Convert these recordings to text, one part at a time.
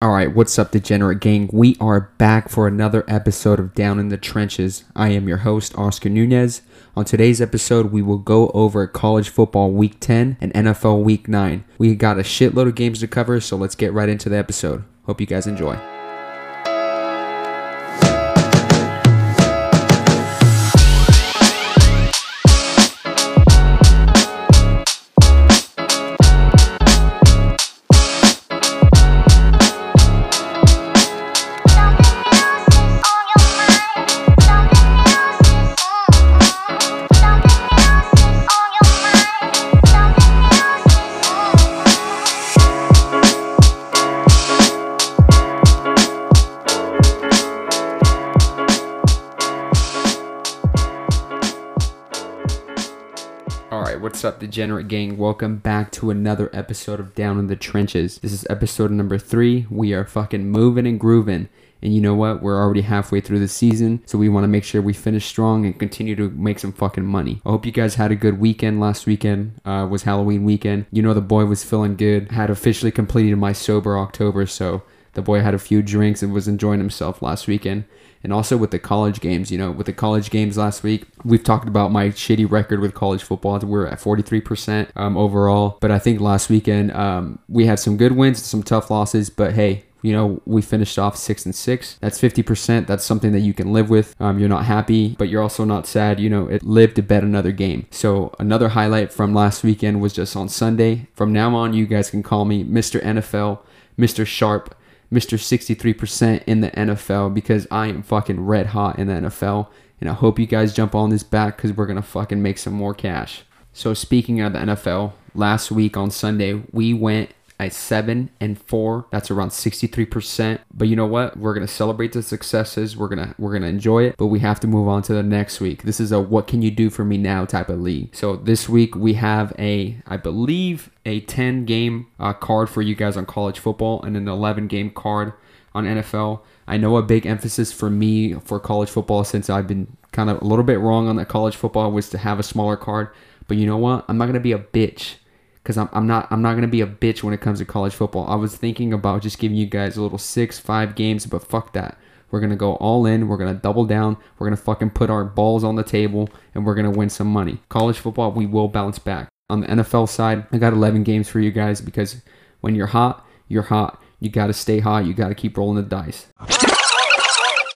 All right, what's up, Degenerate Gang? We are back for another episode of Down in the Trenches. I am your host, Oscar Nunez. On today's episode, we will go over college football week 10 and NFL week 9. We got a shitload of games to cover, so let's get right into the episode. Hope you guys enjoy. All right, what's up, Degenerate Gang? Welcome back to another episode of Down in the Trenches. This is episode number three. We are fucking moving and grooving. And you know what? We're already halfway through the season, so we want to make sure we finish strong and continue to make some fucking money. I hope you guys had a good weekend last weekend. Uh, was Halloween weekend. You know the boy was feeling good. Had officially completed my sober October, so the boy had a few drinks and was enjoying himself last weekend. And also with the college games, you know, with the college games last week, we've talked about my shitty record with college football. We're at 43% um, overall. But I think last weekend um, we had some good wins, some tough losses. But hey, you know, we finished off six and six. That's 50%. That's something that you can live with. Um, you're not happy, but you're also not sad. You know, it lived to bet another game. So another highlight from last weekend was just on Sunday. From now on, you guys can call me Mr. NFL, Mr. Sharp. Mr. 63% in the NFL because I am fucking red hot in the NFL. And I hope you guys jump on this back because we're going to fucking make some more cash. So, speaking of the NFL, last week on Sunday, we went at 7 and 4. That's around 63%. But you know what? We're going to celebrate the successes. We're going to we're going to enjoy it, but we have to move on to the next week. This is a what can you do for me now type of league. So, this week we have a I believe a 10 game uh, card for you guys on college football and an 11 game card on NFL. I know a big emphasis for me for college football since I've been kind of a little bit wrong on the college football was to have a smaller card. But you know what? I'm not gonna be a bitch because I'm, I'm not I'm not gonna be a bitch when it comes to college football. I was thinking about just giving you guys a little six five games, but fuck that. We're gonna go all in. We're gonna double down. We're gonna fucking put our balls on the table, and we're gonna win some money. College football, we will bounce back. On the NFL side, I got 11 games for you guys because when you're hot, you're hot. You got to stay hot. You got to keep rolling the dice.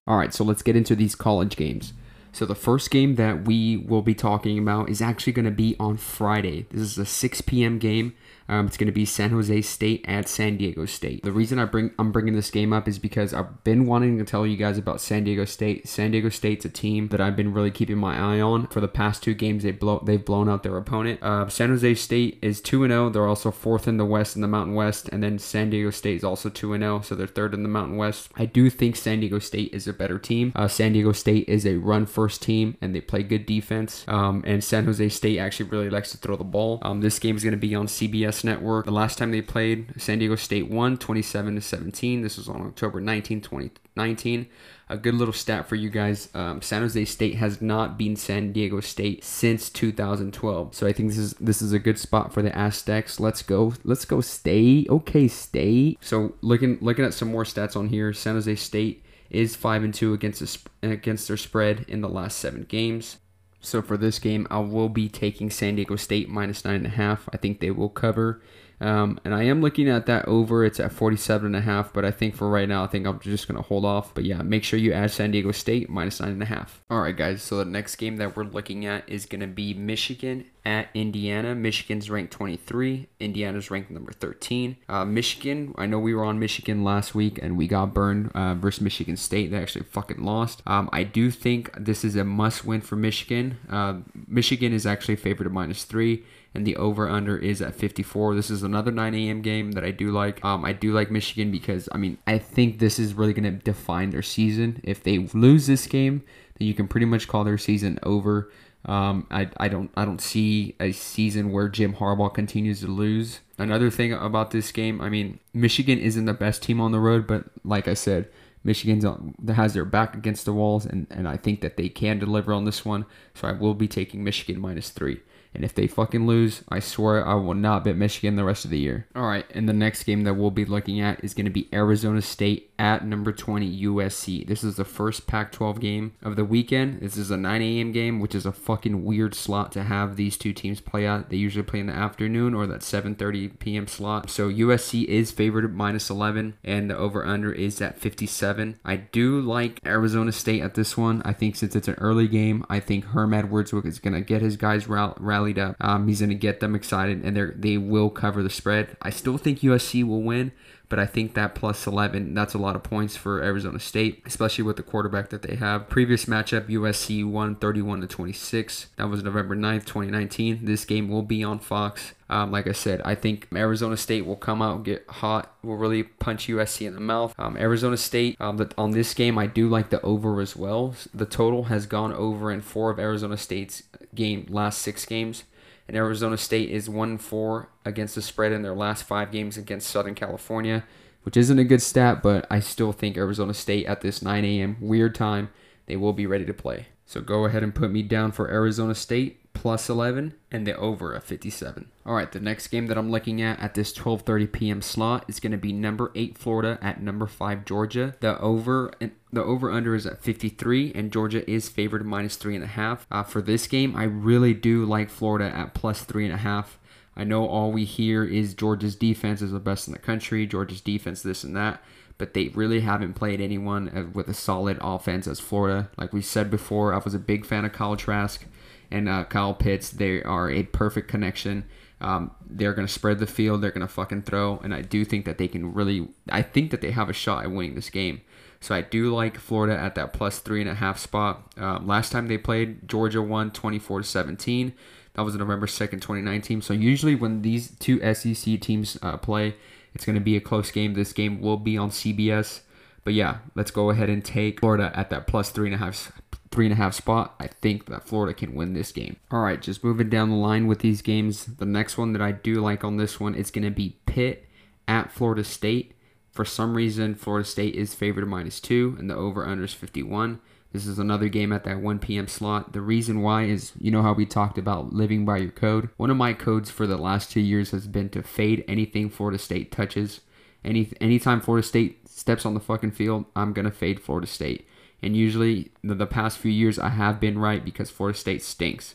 All right, so let's get into these college games. So the first game that we will be talking about is actually going to be on Friday. This is a 6 p.m. game. Um, it's going to be San Jose State at San Diego State. The reason I bring I'm bringing this game up is because I've been wanting to tell you guys about San Diego State. San Diego State's a team that I've been really keeping my eye on for the past two games. They blow they've blown out their opponent. Uh, San Jose State is two and zero. They're also fourth in the West in the Mountain West, and then San Diego State is also two and zero, so they're third in the Mountain West. I do think San Diego State is a better team. Uh, San Diego State is a run first team, and they play good defense. Um, and San Jose State actually really likes to throw the ball. Um, this game is going to be on CBS Network. The last time they played, San Diego State won 27 to 17. This was on October 19, 2019. A good little stat for you guys: um, San Jose State has not beaten San Diego State since 2012. So I think this is this is a good spot for the Aztecs. Let's go, let's go, State. Okay, State. So looking looking at some more stats on here, San Jose State is five and two against the, against their spread in the last seven games. So for this game, I will be taking San Diego State minus nine and a half. I think they will cover. Um, and I am looking at that over. It's at 47 and a half, but I think for right now, I think I'm just going to hold off. But yeah, make sure you add San Diego State minus nine and a half. All right, guys. So the next game that we're looking at is going to be Michigan at Indiana. Michigan's ranked 23. Indiana's ranked number 13. Uh, Michigan, I know we were on Michigan last week and we got burned uh, versus Michigan State. They actually fucking lost. Um, I do think this is a must win for Michigan. Uh, Michigan is actually favored at minus three and the over under is at 54. This is another 9 a.m. game that I do like. Um, I do like Michigan because I mean I think this is really going to define their season. If they lose this game, then you can pretty much call their season over. Um, I, I don't I don't see a season where Jim Harbaugh continues to lose. Another thing about this game, I mean, Michigan isn't the best team on the road, but like I said, Michigan's on, has their back against the walls, and, and I think that they can deliver on this one. So I will be taking Michigan minus three. And if they fucking lose, I swear I will not bet Michigan the rest of the year. All right, and the next game that we'll be looking at is going to be Arizona State at number 20 USC. This is the first Pac 12 game of the weekend. This is a 9 a.m. game, which is a fucking weird slot to have these two teams play at. They usually play in the afternoon or that 7:30 p.m. slot. So USC is favored at minus 11, and the over under is at 57. I do like Arizona State at this one. I think since it's an early game, I think Herm Edwards is going to get his guys rallied up. Um, he's going to get them excited, and they they will cover the spread. I still think USC will win, but I think that plus 11, that's a lot of points for Arizona State, especially with the quarterback that they have. Previous matchup, USC won 31 to 26. That was November 9th, 2019. This game will be on Fox. Um, like I said, I think Arizona State will come out get hot, will really punch USC in the mouth. Um, Arizona State, um, the, on this game, I do like the over as well. The total has gone over in four of Arizona State's game last six games and Arizona State is 1 4 against the spread in their last five games against Southern California, which isn't a good stat, but I still think Arizona State at this 9 a.m. weird time, they will be ready to play. So go ahead and put me down for Arizona State plus 11 and the over of 57. All right, the next game that I'm looking at at this 12:30 p.m. slot is going to be number 8 Florida at number 5 Georgia. The over and the over under is at 53 and Georgia is favored minus three and a half. Uh, for this game, I really do like Florida at plus three and a half. I know all we hear is Georgia's defense is the best in the country, Georgia's defense this and that, but they really haven't played anyone uh, with a solid offense as Florida. Like we said before, I was a big fan of Kyle Trask and uh, Kyle Pitts. They are a perfect connection. Um, they're going to spread the field. They're going to fucking throw. And I do think that they can really, I think that they have a shot at winning this game. So I do like Florida at that plus three and a half spot. Uh, last time they played, Georgia won 24 to 17. That was November 2nd, 2019. So usually when these two SEC teams uh, play, it's going to be a close game. This game will be on CBS. But yeah, let's go ahead and take Florida at that plus three and a half three and a half spot. I think that Florida can win this game. All right, just moving down the line with these games. The next one that I do like on this one is going to be Pitt at Florida State. For some reason, Florida State is favored minus two, and the over under is 51. This is another game at that 1 p.m. slot. The reason why is you know how we talked about living by your code? One of my codes for the last two years has been to fade anything Florida State touches. Any anytime Florida State steps on the fucking field, I'm gonna fade Florida State. And usually, the, the past few years, I have been right because Florida State stinks.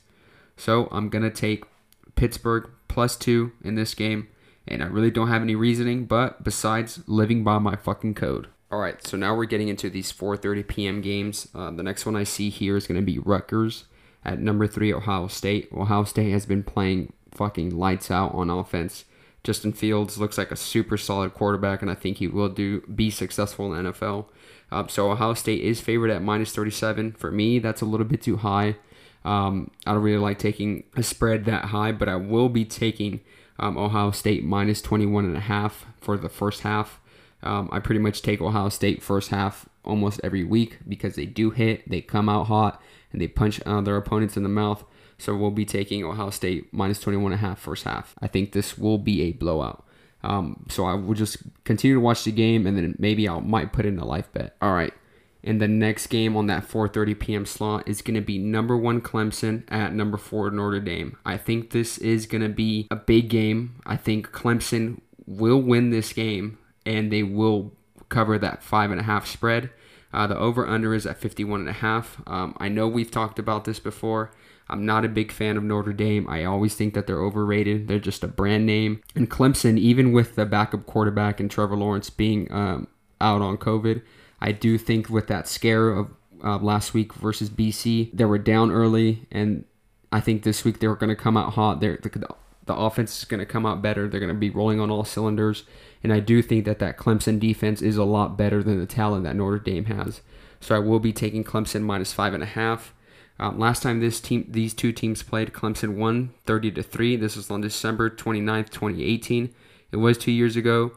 So I'm going to take Pittsburgh plus two in this game. And I really don't have any reasoning, but besides living by my fucking code. All right, so now we're getting into these 4:30 p.m. games. Uh, the next one I see here is going to be Rutgers at number three, Ohio State. Ohio State has been playing fucking lights out on offense. Justin Fields looks like a super solid quarterback, and I think he will do be successful in the NFL. Um, so Ohio State is favored at minus 37. For me, that's a little bit too high. Um, I don't really like taking a spread that high, but I will be taking um, Ohio State minus 21 and a half for the first half. Um, I pretty much take Ohio State first half almost every week because they do hit, they come out hot, and they punch uh, their opponents in the mouth. So we'll be taking Ohio State minus 21 and a half first half. I think this will be a blowout. Um, so I will just continue to watch the game, and then maybe I might put in a life bet. All right. And the next game on that 4:30 p.m. slot is going to be number one Clemson at number four Notre Dame. I think this is going to be a big game. I think Clemson will win this game, and they will cover that five and a half spread. Uh, the over under is at 51 and a half. Um, I know we've talked about this before. I'm not a big fan of Notre Dame. I always think that they're overrated. They're just a brand name. And Clemson, even with the backup quarterback and Trevor Lawrence being um, out on COVID, I do think with that scare of uh, last week versus BC, they were down early, and I think this week they were going to come out hot. They're, the, the offense is going to come out better. They're going to be rolling on all cylinders, and I do think that that Clemson defense is a lot better than the talent that Notre Dame has. So I will be taking Clemson minus five and a half. Um, last time this team, these two teams played, Clemson won 30 to three. This was on December 29th, 2018. It was two years ago.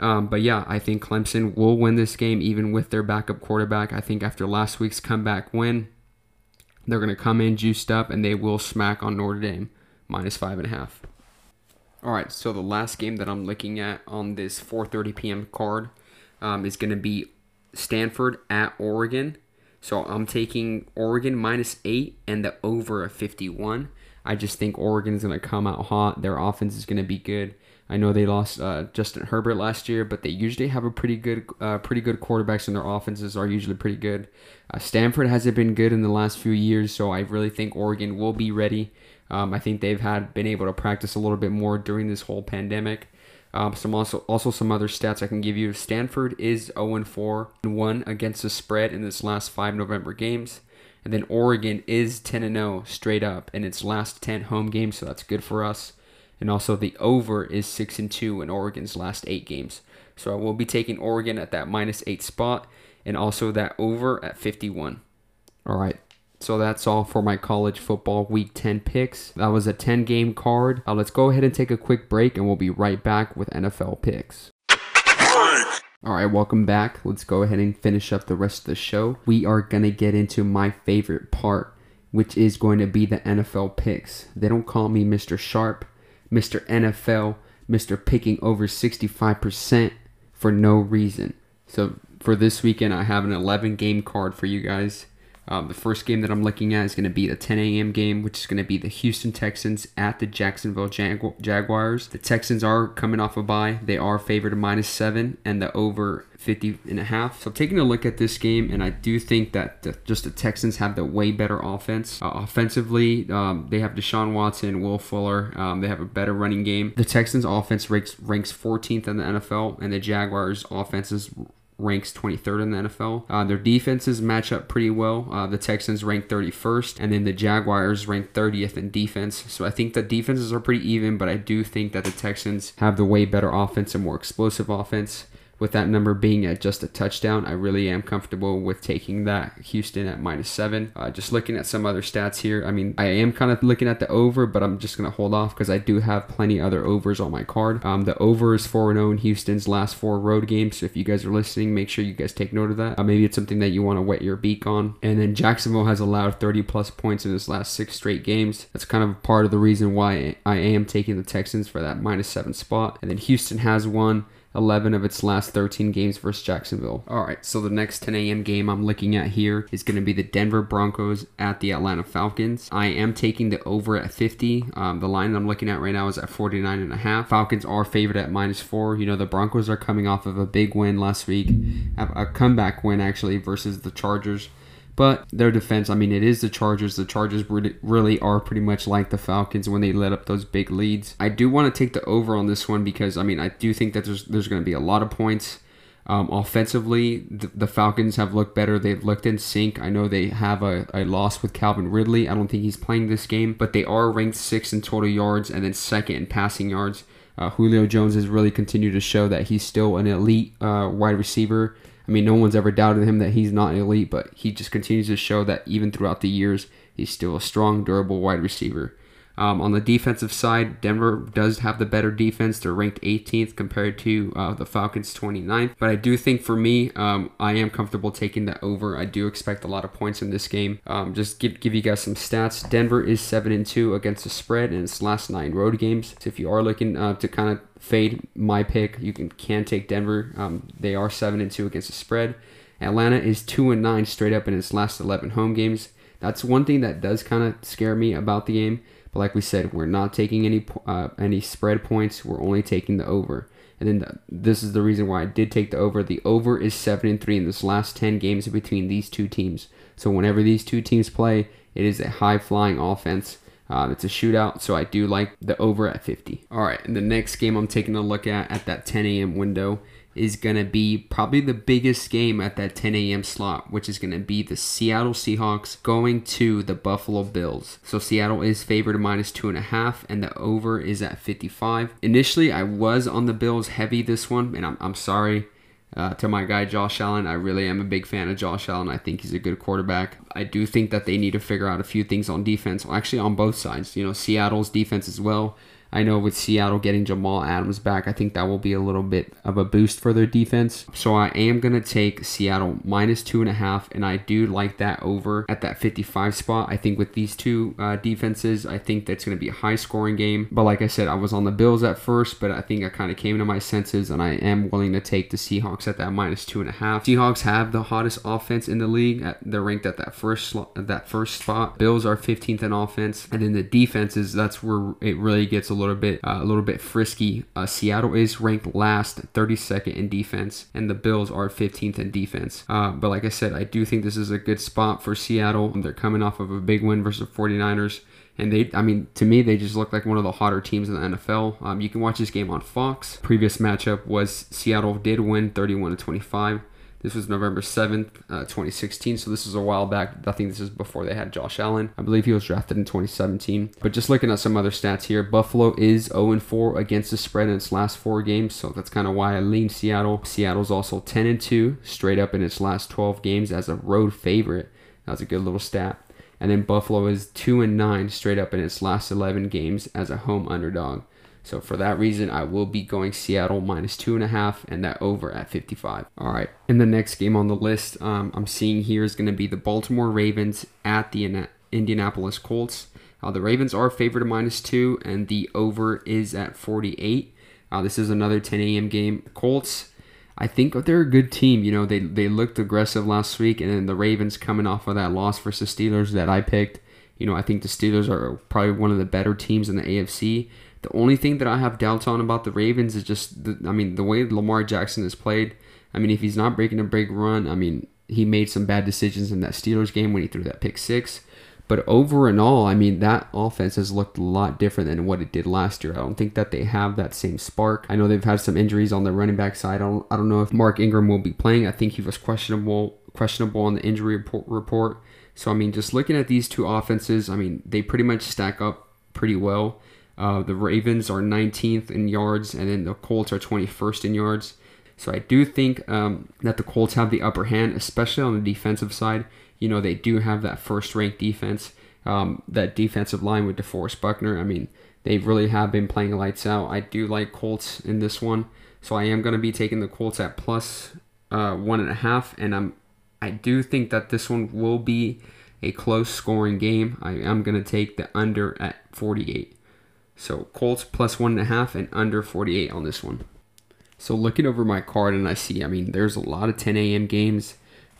Um, but yeah, I think Clemson will win this game even with their backup quarterback. I think after last week's comeback win, they're going to come in juiced up and they will smack on Notre Dame minus five and a half. All right, so the last game that I'm looking at on this 4:30 p.m. card um, is going to be Stanford at Oregon. So I'm taking Oregon minus eight and the over of 51. I just think Oregon's going to come out hot. Their offense is going to be good. I know they lost uh, Justin Herbert last year, but they usually have a pretty good, uh, pretty good quarterbacks, and their offenses are usually pretty good. Uh, Stanford hasn't been good in the last few years, so I really think Oregon will be ready. Um, I think they've had been able to practice a little bit more during this whole pandemic. Um, some also also some other stats I can give you. Stanford is 0 4 and 1 against the spread in its last five November games. And then Oregon is 10 0 straight up in its last 10 home games, so that's good for us. And also the over is 6 and 2 in Oregon's last 8 games. So I will be taking Oregon at that minus 8 spot and also that over at 51. All right. So that's all for my college football week 10 picks. That was a 10 game card. Uh, let's go ahead and take a quick break and we'll be right back with NFL picks. All right, welcome back. Let's go ahead and finish up the rest of the show. We are going to get into my favorite part, which is going to be the NFL picks. They don't call me Mr. Sharp, Mr. NFL, Mr. Picking over 65% for no reason. So for this weekend, I have an 11 game card for you guys. Um, the first game that I'm looking at is going to be the 10 a.m. game, which is going to be the Houston Texans at the Jacksonville Jagu- Jaguars. The Texans are coming off a bye. They are favored minus seven and the over 50 and a half. So taking a look at this game, and I do think that the, just the Texans have the way better offense. Uh, offensively, um, they have Deshaun Watson, Will Fuller. Um, they have a better running game. The Texans offense ranks, ranks 14th in the NFL, and the Jaguars offense is ranks 23rd in the NFL. Uh, their defenses match up pretty well. Uh, the Texans rank 31st, and then the Jaguars rank 30th in defense. So I think the defenses are pretty even, but I do think that the Texans have the way better offense and more explosive offense with that number being at just a touchdown, I really am comfortable with taking that Houston at minus seven. Uh, just looking at some other stats here, I mean, I am kind of looking at the over, but I'm just going to hold off because I do have plenty other overs on my card. Um, the over is 4 0 in Houston's last four road games. So if you guys are listening, make sure you guys take note of that. Uh, maybe it's something that you want to wet your beak on. And then Jacksonville has allowed 30 plus points in his last six straight games. That's kind of part of the reason why I am taking the Texans for that minus seven spot. And then Houston has won. 11 of its last 13 games versus Jacksonville. All right, so the next 10 a.m. game I'm looking at here is going to be the Denver Broncos at the Atlanta Falcons. I am taking the over at 50. Um, the line that I'm looking at right now is at 49 and a half. Falcons are favored at minus four. You know, the Broncos are coming off of a big win last week, a comeback win actually versus the Chargers. But their defense, I mean, it is the Chargers. The Chargers really, are pretty much like the Falcons when they let up those big leads. I do want to take the over on this one because, I mean, I do think that there's there's going to be a lot of points. Um, offensively, the, the, Falcons have looked better. They've looked in sync. I know they have a, a loss with Calvin Ridley. I don't think he's playing this game, but they are ranked sixth in total yards and then second in passing yards. Uh, Julio Jones has really continued to show that he's still an elite uh, wide receiver. I mean, no one's ever doubted him that he's not elite, but he just continues to show that even throughout the years, he's still a strong, durable wide receiver. Um, on the defensive side, Denver does have the better defense. They're ranked 18th compared to uh, the Falcons 29th. But I do think for me, um, I am comfortable taking that over. I do expect a lot of points in this game. Um, just give, give you guys some stats. Denver is 7 and 2 against the spread in its last nine road games. So if you are looking uh, to kind of fade my pick, you can can take Denver. Um, they are 7 and 2 against the spread. Atlanta is 2 and 9 straight up in its last 11 home games. That's one thing that does kind of scare me about the game. But like we said, we're not taking any uh, any spread points. We're only taking the over. And then the, this is the reason why I did take the over. The over is seven and three in this last ten games between these two teams. So whenever these two teams play, it is a high flying offense. Um, it's a shootout, so I do like the over at 50. All right, and the next game I'm taking a look at at that 10 a.m. window is going to be probably the biggest game at that 10 a.m. slot, which is going to be the Seattle Seahawks going to the Buffalo Bills. So Seattle is favored minus two and a half, and the over is at 55. Initially, I was on the Bills heavy this one, and I'm, I'm sorry. Uh, to my guy Josh Allen, I really am a big fan of Josh Allen. I think he's a good quarterback. I do think that they need to figure out a few things on defense. Well, actually, on both sides. You know, Seattle's defense as well. I know with Seattle getting Jamal Adams back, I think that will be a little bit of a boost for their defense. So I am going to take Seattle minus two and a half, and I do like that over at that 55 spot. I think with these two uh, defenses, I think that's going to be a high scoring game. But like I said, I was on the Bills at first, but I think I kind of came to my senses, and I am willing to take the Seahawks at that minus two and a half. Seahawks have the hottest offense in the league. They're ranked at that first that first spot. Bills are 15th in offense, and then the defenses. That's where it really gets a little little bit uh, a little bit frisky. Uh, Seattle is ranked last, 32nd in defense, and the Bills are 15th in defense. Uh, but like I said, I do think this is a good spot for Seattle. They're coming off of a big win versus 49ers. And they, I mean, to me, they just look like one of the hotter teams in the NFL. Um, you can watch this game on Fox. Previous matchup was Seattle did win 31 to 25. This was November 7th, uh, 2016. So this is a while back. I think this is before they had Josh Allen. I believe he was drafted in 2017. But just looking at some other stats here, Buffalo is 0 4 against the spread in its last four games. So that's kind of why I lean Seattle. Seattle's also 10 and 2 straight up in its last 12 games as a road favorite. That was a good little stat. And then Buffalo is 2 and 9 straight up in its last 11 games as a home underdog. So for that reason, I will be going Seattle minus two and a half and that over at 55. All right. And the next game on the list um, I'm seeing here is going to be the Baltimore Ravens at the Indianapolis Colts. Uh, the Ravens are favored at minus two and the over is at 48. Uh, this is another 10 a.m. game. Colts, I think they're a good team. You know, they, they looked aggressive last week, and then the Ravens coming off of that loss versus Steelers that I picked. You know, I think the Steelers are probably one of the better teams in the AFC. The only thing that I have doubts on about the Ravens is just, the, I mean, the way Lamar Jackson has played. I mean, if he's not breaking a break run, I mean, he made some bad decisions in that Steelers game when he threw that pick six. But over and all, I mean, that offense has looked a lot different than what it did last year. I don't think that they have that same spark. I know they've had some injuries on the running back side. I don't, I don't know if Mark Ingram will be playing. I think he was questionable questionable on the injury report, report. So I mean, just looking at these two offenses, I mean, they pretty much stack up pretty well. Uh, the Ravens are 19th in yards, and then the Colts are 21st in yards. So I do think um, that the Colts have the upper hand, especially on the defensive side. You know, they do have that first ranked defense, um, that defensive line with DeForest Buckner. I mean, they really have been playing lights out. I do like Colts in this one. So I am going to be taking the Colts at plus, uh, one and a half, and I'm I do think that this one will be a close scoring game. I am going to take the under at 48. So Colts plus one and a half and under 48 on this one. So looking over my card and I see, I mean, there's a lot of 10 a.m. games.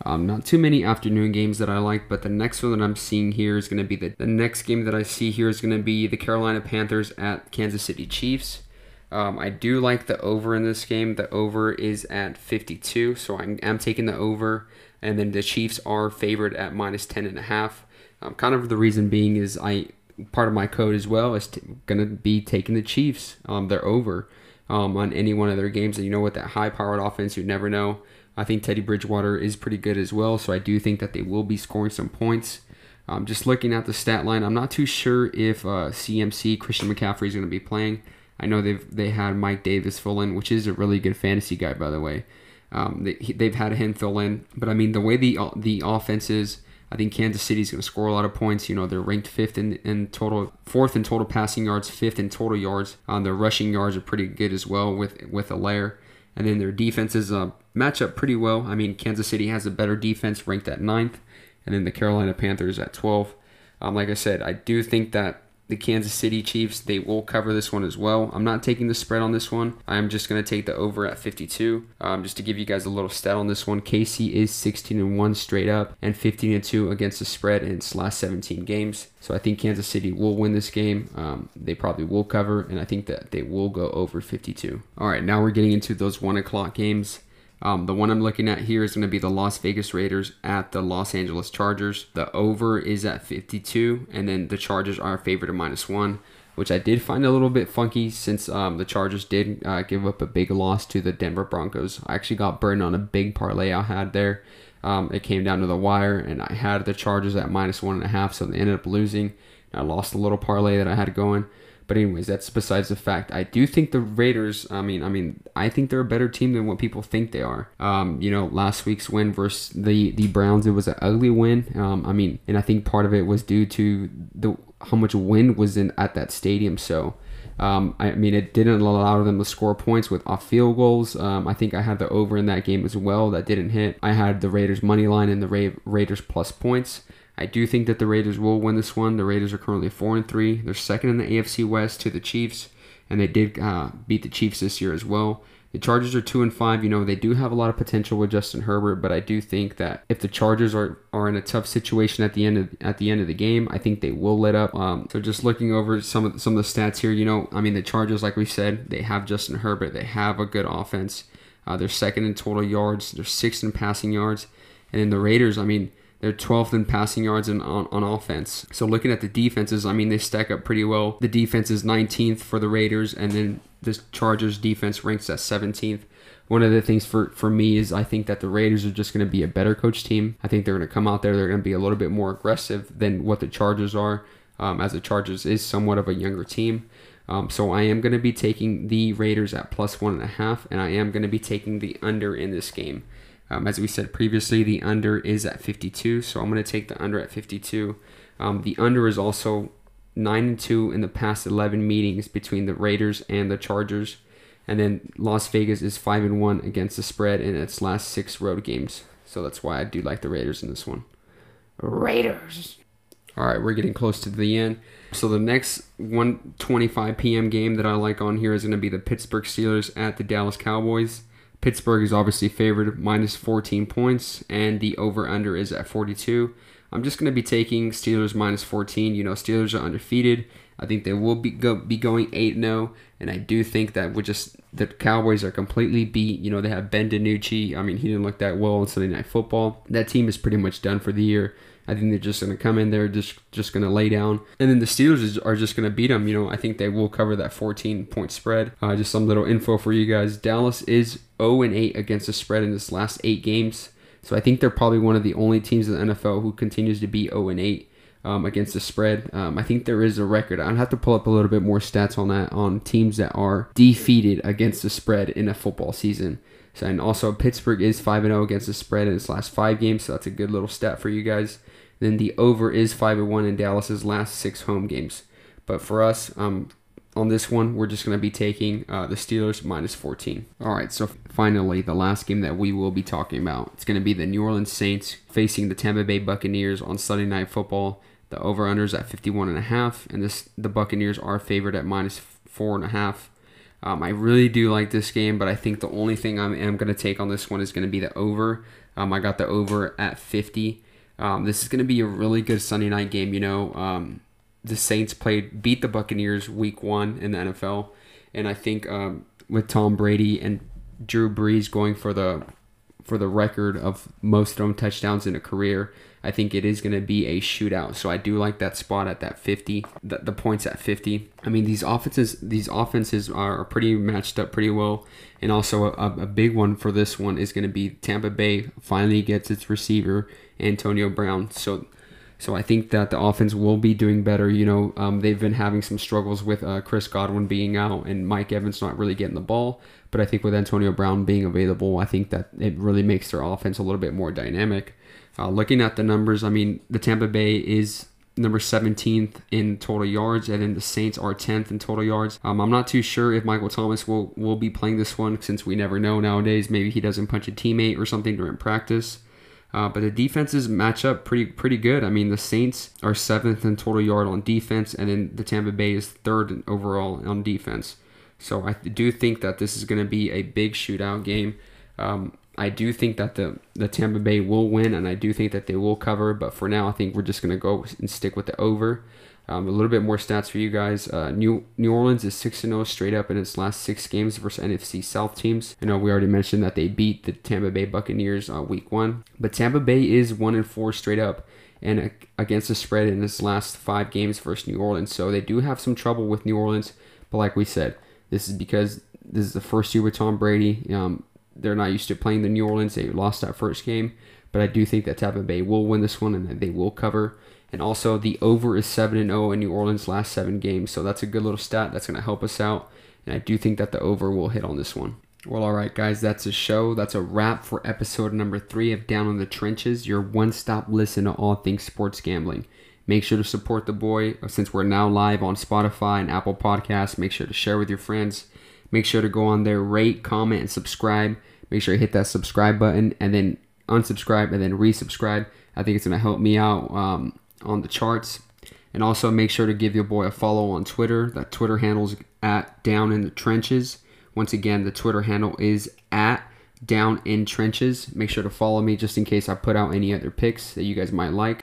Um, not too many afternoon games that I like, but the next one that I'm seeing here is going to be the, the next game that I see here is going to be the Carolina Panthers at Kansas City Chiefs. Um, I do like the over in this game. The over is at 52, so I'm, taking the over, and then the Chiefs are favored at minus 10 and a half. Um, kind of the reason being is I part of my code as well is t- going to be taking the Chiefs. Um, they're over um, on any one of their games. And you know, what? that high powered offense, you never know. I think Teddy Bridgewater is pretty good as well. So I do think that they will be scoring some points. Um, just looking at the stat line, I'm not too sure if uh, CMC Christian McCaffrey is going to be playing. I know they've they had Mike Davis fill in, which is a really good fantasy guy, by the way. Um, they, they've had him fill in, but I mean the way the the offense is, I think Kansas City is going to score a lot of points. You know, they're ranked fifth in, in total, fourth in total passing yards, fifth in total yards. Um, their rushing yards are pretty good as well with with Helaire. And then their defenses uh, match up pretty well. I mean, Kansas City has a better defense, ranked at ninth, and then the Carolina Panthers at 12. Um, like I said, I do think that the Kansas City Chiefs, they will cover this one as well. I'm not taking the spread on this one. I'm just going to take the over at 52. Um, just to give you guys a little stat on this one, KC is 16 and 1 straight up and 15 and 2 against the spread in its last 17 games. So I think Kansas City will win this game. Um, they probably will cover, and I think that they will go over 52. All right, now we're getting into those 1 o'clock games. Um, the one I'm looking at here is going to be the Las Vegas Raiders at the Los Angeles Chargers. The over is at 52, and then the Chargers are favored at minus one, which I did find a little bit funky since um, the Chargers did uh, give up a big loss to the Denver Broncos. I actually got burned on a big parlay I had there. Um, it came down to the wire, and I had the Chargers at minus one and a half, so they ended up losing. I lost a little parlay that I had going. But anyways, that's besides the fact. I do think the Raiders. I mean, I mean, I think they're a better team than what people think they are. Um, you know, last week's win versus the the Browns, it was an ugly win. Um, I mean, and I think part of it was due to the how much wind was in at that stadium. So, Um, I mean, it didn't allow them to score points with off field goals. Um, I think I had the over in that game as well. That didn't hit. I had the Raiders money line and the Ra- Raiders plus points. I do think that the Raiders will win this one. The Raiders are currently four and three. They're second in the AFC West to the Chiefs, and they did uh, beat the Chiefs this year as well. The Chargers are two and five. You know they do have a lot of potential with Justin Herbert, but I do think that if the Chargers are, are in a tough situation at the end of at the end of the game, I think they will let up. Um, so just looking over some of some of the stats here, you know, I mean the Chargers, like we said, they have Justin Herbert. They have a good offense. Uh, they're second in total yards. They're sixth in passing yards, and then the Raiders, I mean. They're 12th in passing yards and on, on offense. So looking at the defenses, I mean, they stack up pretty well. The defense is 19th for the Raiders, and then the Chargers defense ranks at 17th. One of the things for, for me is I think that the Raiders are just going to be a better coach team. I think they're going to come out there, they're going to be a little bit more aggressive than what the Chargers are, um, as the Chargers is somewhat of a younger team. Um, so I am going to be taking the Raiders at plus one and a half, and I am going to be taking the under in this game. Um, as we said previously, the under is at 52, so I'm going to take the under at 52. Um, the under is also 9 and 2 in the past 11 meetings between the Raiders and the Chargers. And then Las Vegas is 5 and 1 against the spread in its last 6 road games. So that's why I do like the Raiders in this one. Raiders. All right, we're getting close to the end. So the next 1:25 p.m. game that I like on here is going to be the Pittsburgh Steelers at the Dallas Cowboys. Pittsburgh is obviously favored minus 14 points, and the over under is at 42. I'm just going to be taking Steelers minus 14. You know, Steelers are undefeated. I think they will be go, be going 8 0, and I do think that we're just the Cowboys are completely beat. You know, they have Ben DiNucci. I mean, he didn't look that well on Sunday Night Football. That team is pretty much done for the year. I think they're just going to come in there, just just going to lay down, and then the Steelers are just going to beat them. You know, I think they will cover that 14 point spread. Uh, just some little info for you guys. Dallas is 0 and 8 against the spread in this last eight games, so I think they're probably one of the only teams in the NFL who continues to be 0 and 8. Um, against the spread. Um, I think there is a record. I'd have to pull up a little bit more stats on that on teams that are defeated against the spread in a football season. So, and also Pittsburgh is 5 0 against the spread in its last five games, so that's a good little stat for you guys. Then the over is 5 and 1 in Dallas's last six home games. But for us, um, on this one, we're just going to be taking uh, the Steelers minus 14. All right, so finally, the last game that we will be talking about. It's going to be the New Orleans Saints facing the Tampa Bay Buccaneers on Sunday Night Football. The over/under is at 51 and a half, and this the Buccaneers are favored at minus four and a half. Um, I really do like this game, but I think the only thing I am going to take on this one is going to be the over. Um, I got the over at 50. Um, this is going to be a really good Sunday night game. You know, um, the Saints played beat the Buccaneers week one in the NFL, and I think um, with Tom Brady and Drew Brees going for the for the record of most thrown touchdowns in a career, I think it is going to be a shootout. So I do like that spot at that 50, the, the points at 50. I mean, these offenses these offenses are pretty matched up pretty well. And also a, a big one for this one is going to be Tampa Bay finally gets its receiver Antonio Brown. So so I think that the offense will be doing better. You know, um, they've been having some struggles with uh, Chris Godwin being out and Mike Evans not really getting the ball. But I think with Antonio Brown being available, I think that it really makes their offense a little bit more dynamic. Uh, looking at the numbers, I mean, the Tampa Bay is number 17th in total yards, and then the Saints are 10th in total yards. Um, I'm not too sure if Michael Thomas will, will be playing this one since we never know nowadays. Maybe he doesn't punch a teammate or something during practice. Uh, but the defenses match up pretty pretty good. I mean, the Saints are seventh in total yard on defense, and then the Tampa Bay is third overall on defense. So I do think that this is going to be a big shootout game. Um, I do think that the the Tampa Bay will win, and I do think that they will cover. But for now, I think we're just going to go and stick with the over. Um, a little bit more stats for you guys. Uh, New New Orleans is six zero straight up in its last six games versus NFC South teams. I know we already mentioned that they beat the Tampa Bay Buccaneers uh, week one, but Tampa Bay is one and four straight up and against the spread in its last five games versus New Orleans. So they do have some trouble with New Orleans. But like we said, this is because this is the first year with Tom Brady. Um, they're not used to playing the New Orleans. They lost that first game, but I do think that Tampa Bay will win this one and that they will cover. And also, the over is 7 and 0 in New Orleans' last seven games. So that's a good little stat. That's going to help us out. And I do think that the over will hit on this one. Well, all right, guys, that's a show. That's a wrap for episode number three of Down in the Trenches, your one stop listen to all things sports gambling. Make sure to support the boy since we're now live on Spotify and Apple Podcasts. Make sure to share with your friends. Make sure to go on there, rate, comment, and subscribe. Make sure you hit that subscribe button and then unsubscribe and then resubscribe. I think it's going to help me out um, on the charts. And also make sure to give your boy a follow on Twitter. That Twitter handle's at Down in the Trenches. Once again, the Twitter handle is at Down in Trenches. Make sure to follow me just in case I put out any other picks that you guys might like.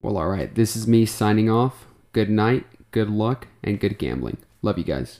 Well, all right. This is me signing off. Good night, good luck, and good gambling. Love you guys.